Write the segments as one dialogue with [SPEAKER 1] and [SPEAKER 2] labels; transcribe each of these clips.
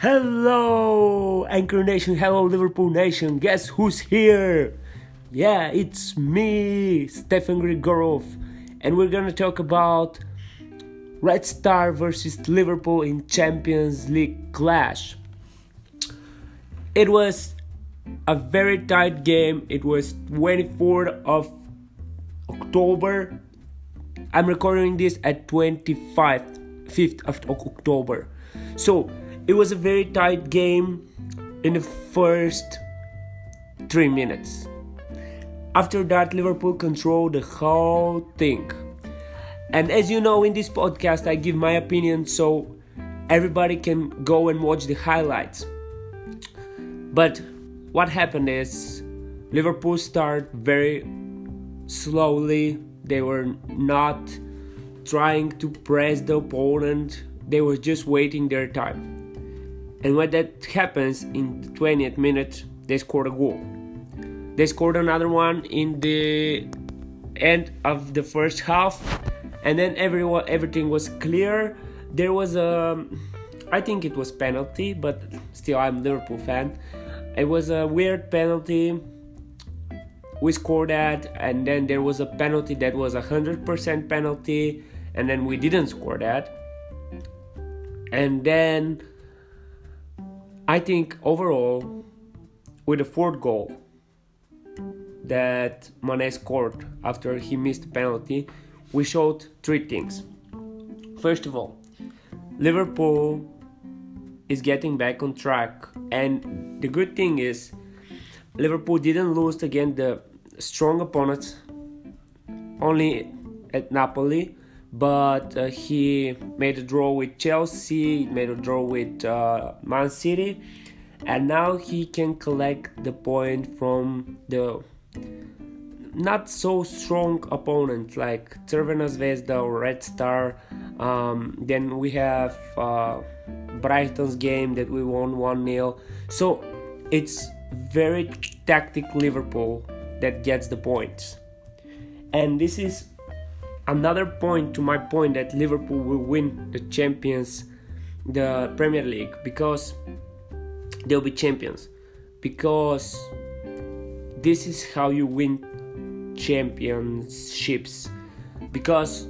[SPEAKER 1] Hello, Anchor Nation. Hello, Liverpool Nation. Guess who's here? Yeah, it's me, Stefan Grigorov, and we're gonna talk about Red Star versus Liverpool in Champions League clash. It was a very tight game. It was 24th of October. I'm recording this at 25th 5th of October. So, it was a very tight game in the first 3 minutes. After that, Liverpool controlled the whole thing. And as you know, in this podcast, I give my opinion so everybody can go and watch the highlights. But what happened is Liverpool start very slowly. They were not trying to press the opponent. They were just waiting their time. And when that happens in the 20th minute, they scored a goal. They scored another one in the end of the first half, and then everyone everything was clear. There was a, I think it was penalty, but still I'm Liverpool fan. It was a weird penalty. We scored that, and then there was a penalty that was a hundred percent penalty, and then we didn't score that. And then I think overall, with the fourth goal that Mane scored after he missed the penalty, we showed three things. First of all, Liverpool is getting back on track, and the good thing is, Liverpool didn't lose against the strong opponents, only at Napoli, but uh, he made a draw with Chelsea, made a draw with uh, Man City, and now he can collect the point from the not so strong opponent like Crvena Zvezda or Red Star. Um, then we have uh, Brighton's game that we won 1 0. So it's very tactic Liverpool that gets the points. And this is another point to my point that Liverpool will win the champions, the Premier League because they'll be champions. Because this is how you win championships. Because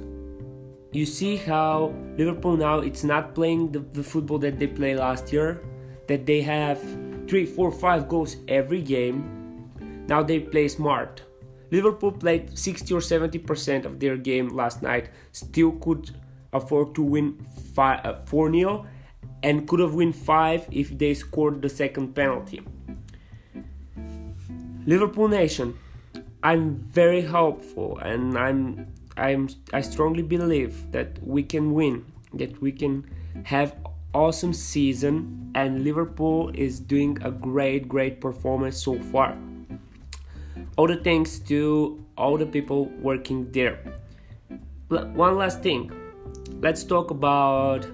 [SPEAKER 1] you see how Liverpool now it's not playing the, the football that they played last year, that they have three, four, five goals every game. Now they play smart Liverpool played 60 or 70% of their game last night, still could afford to win 4 0 uh, and could have won 5 if they scored the second penalty. Liverpool Nation, I'm very hopeful and I'm I'm I strongly believe that we can win, that we can have awesome season and Liverpool is doing a great great performance so far all the thanks to all the people working there. One last thing, let's talk about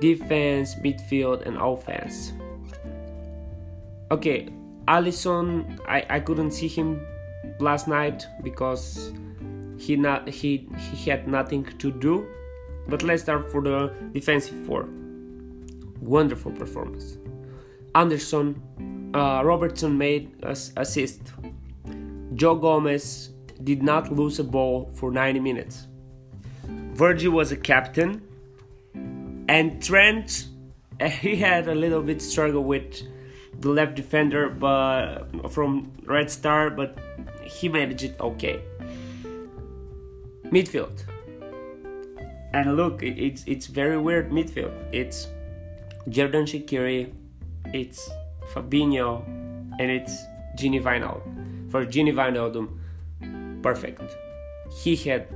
[SPEAKER 1] defense, midfield, and offense. Okay, Alisson, I, I couldn't see him last night because he not he he had nothing to do. But let's start for the defensive four. Wonderful performance. Anderson, uh, Robertson made assist Joe Gomez did not lose a ball for 90 minutes. Virgil was a captain, and Trent eh, he had a little bit struggle with the left defender, but from Red Star, but he managed it okay. Midfield, and look, it's it's very weird midfield. It's Xherdan Shaqiri, it's Fabinho, and it's Gini Wijnaldum for Gini Wijnaldum, perfect. He had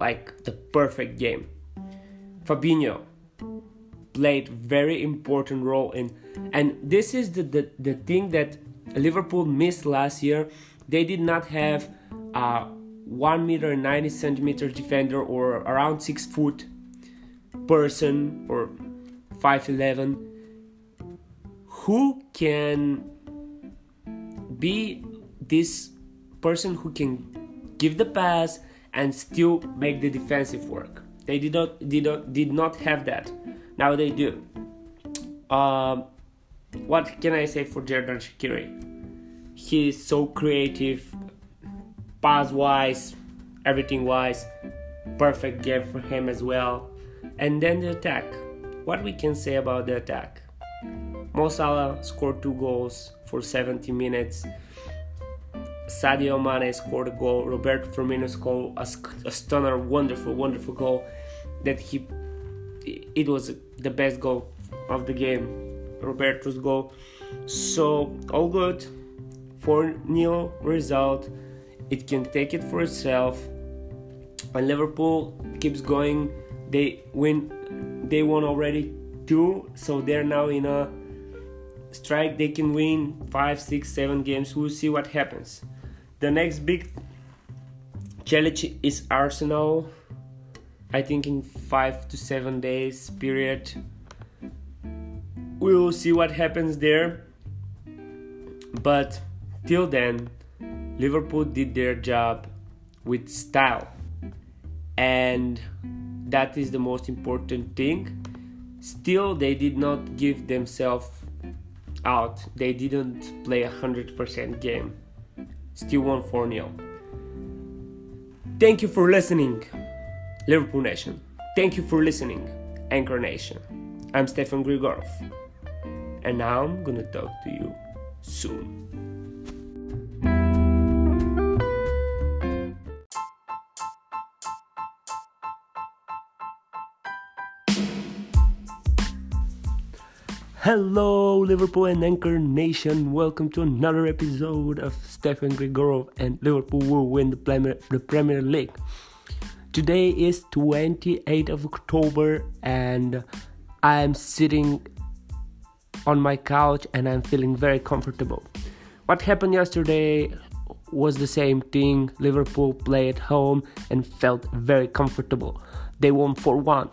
[SPEAKER 1] like the perfect game. Fabinho played very important role in and this is the, the, the thing that Liverpool missed last year. They did not have a 1 meter 90 centimeter defender or around 6 foot person or 5'11 who can be this person who can give the pass and still make the defensive work. They did not did not did not have that. Now they do. Um, what can I say for Xherdan Shaqiri? He's so creative, pass wise, everything wise. Perfect game for him as well. And then the attack. What we can say about the attack? Mo Salah scored two goals for 70 minutes. Sadio Mane scored a goal. Roberto Firmino scored a, a stunner, wonderful, wonderful goal. That he, it was the best goal of the game. Roberto's goal. So all good. 4 0 result. It can take it for itself. And Liverpool keeps going. They win. They won already two, so they're now in a strike. They can win five, six, seven games. We'll see what happens. The next big challenge is Arsenal. I think in five to seven days period. We will see what happens there. But till then, Liverpool did their job with style. And that is the most important thing. Still, they did not give themselves out. They didn't play a 100% game. Still won 4 0. Thank you for listening, Liverpool Nation. Thank you for listening, Anchor Nation. I'm Stefan Grigorov. And now I'm gonna talk to you soon. Hello, Liverpool and Anchor Nation. Welcome to another episode of Stefan Grigorov and Liverpool will win the Premier, the Premier League. Today is 28th of October and I'm sitting on my couch and I'm feeling very comfortable. What happened yesterday was the same thing. Liverpool played at home and felt very comfortable. They won 4 1.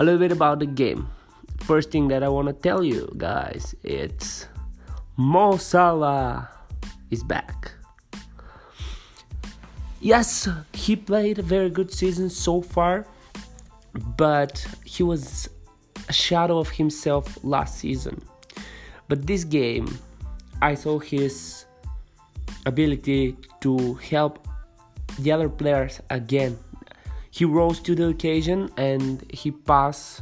[SPEAKER 1] A little bit about the game first thing that I want to tell you guys it's Mo Salah is back. Yes, he played a very good season so far, but he was a shadow of himself last season. But this game, I saw his ability to help the other players again. He rose to the occasion and he passed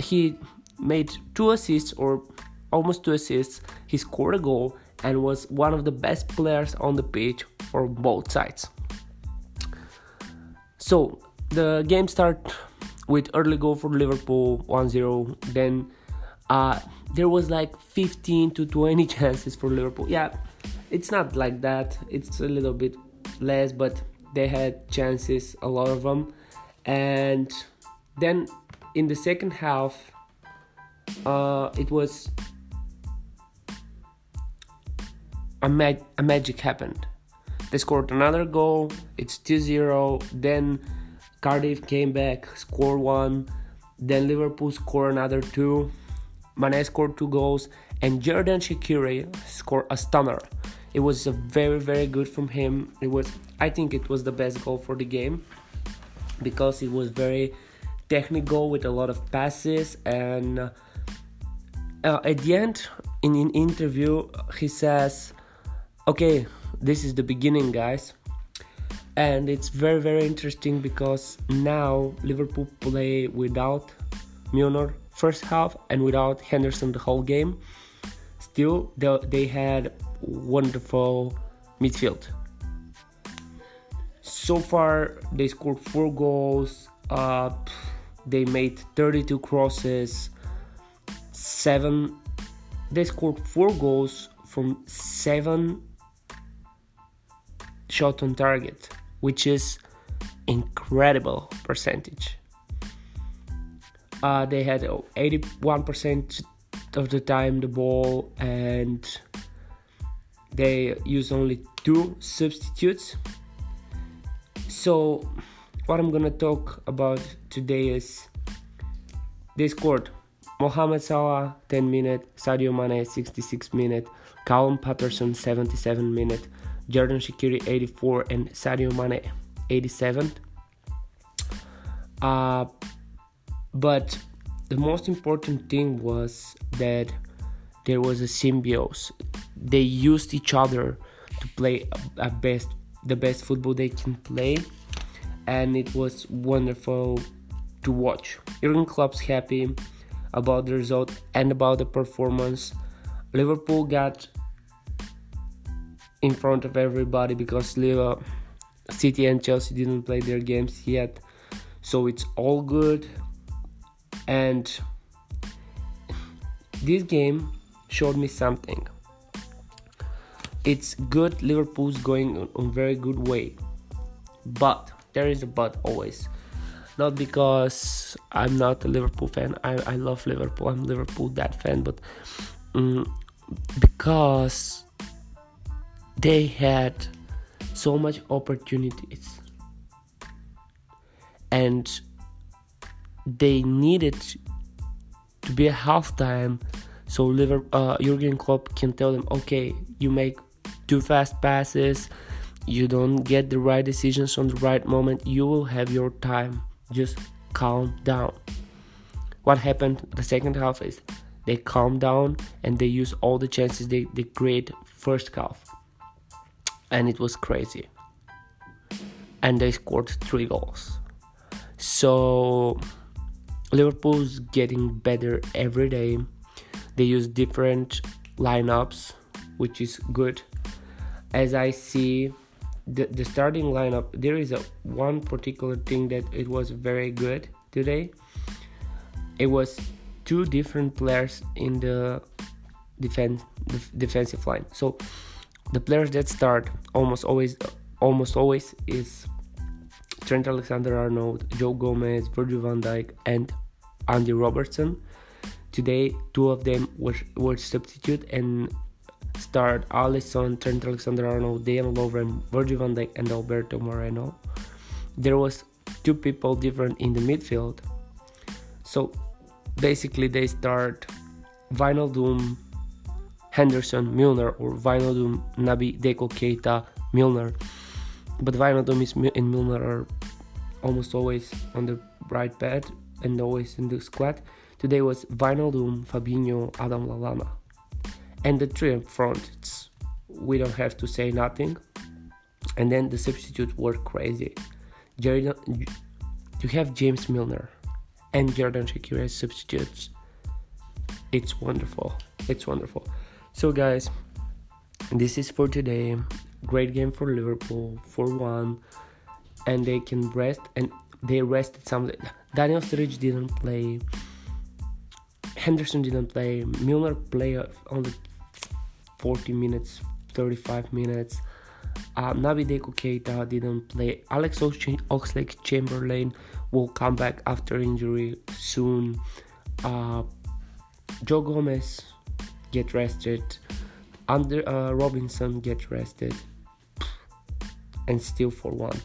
[SPEAKER 1] he made two assists or almost two assists. He scored a goal and was one of the best players on the pitch for both sides. So the game started with early goal for Liverpool 1-0. Then uh, there was like 15 to 20 chances for Liverpool. Yeah, it's not like that. It's a little bit less, but they had chances, a lot of them. And then in the second half, uh, it was a, mag- a magic happened. They scored another goal. It's 2-0. Then Cardiff came back, scored one. Then Liverpool scored another two. Mane scored two goals, and Xherdan Shaqiri scored a stunner. It was very very good from him. It was I think it was the best goal for the game because it was very technical with a lot of passes and uh, at the end in an interview he says okay this is the beginning guys. And it's very very interesting because now liverpool play without Milner first half and without henderson the whole game. Still they, had wonderful midfield. So far they scored four goals uh, they made 32 crosses, seven. They scored four goals from seven shot on target, which is incredible percentage. Uh, they had 81% of the time the ball and they used only two substitutes. So what I'm gonna talk about today is this court. Mohamed Salah 10 minute, Sadio Mane 66 minute, Callum Paterson 77 minute, Xherdan Shaqiri 84 and Sadio Mane 87. Uh, but the most important thing was that there was a symbiosis. They used each other to play a best the best football they can play, and it was wonderful to watch. Jurgen Klopp's happy about the result and about the performance. Liverpool got in front of everybody because Liverpool, City and Chelsea didn't play their games yet, so it's all good. And this game showed me something. It's good. Liverpool's going on a very good way, but there is a but always. Not because I'm not a Liverpool fan. I, I love Liverpool. I'm Liverpool that fan, but um, because they had so much opportunities and they needed to be a halftime so Liverpool, uh, Jurgen Klopp can tell them, okay, you make too fast passes, you don't get the right decisions on the right moment, you will have your time. Just calm down. What happened the second half is they calm down and they use all the chances they, they create first half. And it was crazy. And they scored three goals. So Liverpool's getting better every day they use different lineups which is good as i see the, the starting lineup there is a one particular thing that it was very good today. It was two different players in the defense defensive line. So the players that start almost always almost always is Trent Alexander-Arnold, Joe Gomez, Virgil van Dijk and Andy Robertson. Today, two of them were, were substitute and starred Alisson, Trent Alexander-Arnold, Dejan Lovren, Virgil van Dijk, and Alberto Moreno. There was two people different in the midfield. So basically, they start Wijnaldum, Henderson, Milner, or Wijnaldum, Naby, Deco, Keita, Milner. But Wijnaldum is, and Milner are almost always on the right pad and always in the squad. Today was Wijnaldum, Fabinho, Adam Lallana. And the three up front, we don't have to say nothing. And then the substitutes were crazy. Jordan, you have James Milner and Xherdan Shaqiri as substitutes. It's wonderful. It's wonderful. So, guys, this is for today. Great game for Liverpool, 4 1. And they can rest, and they rested some. Daniel Sturridge didn't play. Henderson didn't play. Milner played only 40 minutes, 35 minutes. Uh, Naby Deco Keita didn't play. Alex Oxlade Chamberlain will come back after injury soon. Uh, Joe Gomez get rested. Under uh, Robinson get rested, and still for one.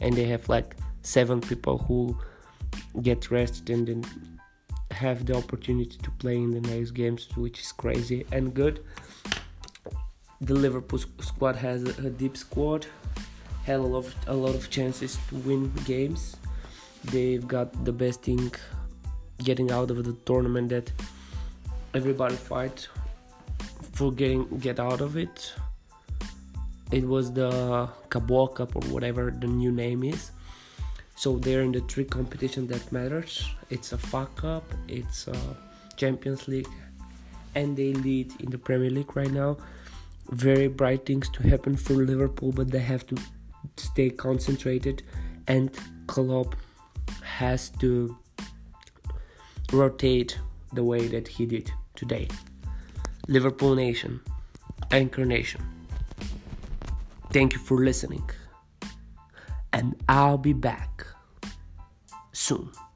[SPEAKER 1] And they have like seven people who get rested and then have the opportunity to play in the next games, which is crazy and good. The Liverpool squad has a deep squad, had a lot of, a lot of chances to win games. They've got the best thing getting out of the tournament that everybody fight for getting get out of it. It was the Carabao Cup or whatever the new name is so they're in the three competition that matters it's a FA Cup it's a champions league and they lead in the premier league right now. Very bright things to happen for liverpool but they have to stay concentrated and Klopp has to rotate the way that he did today. Liverpool nation anchor nation thank you for listening and I'll be back soon.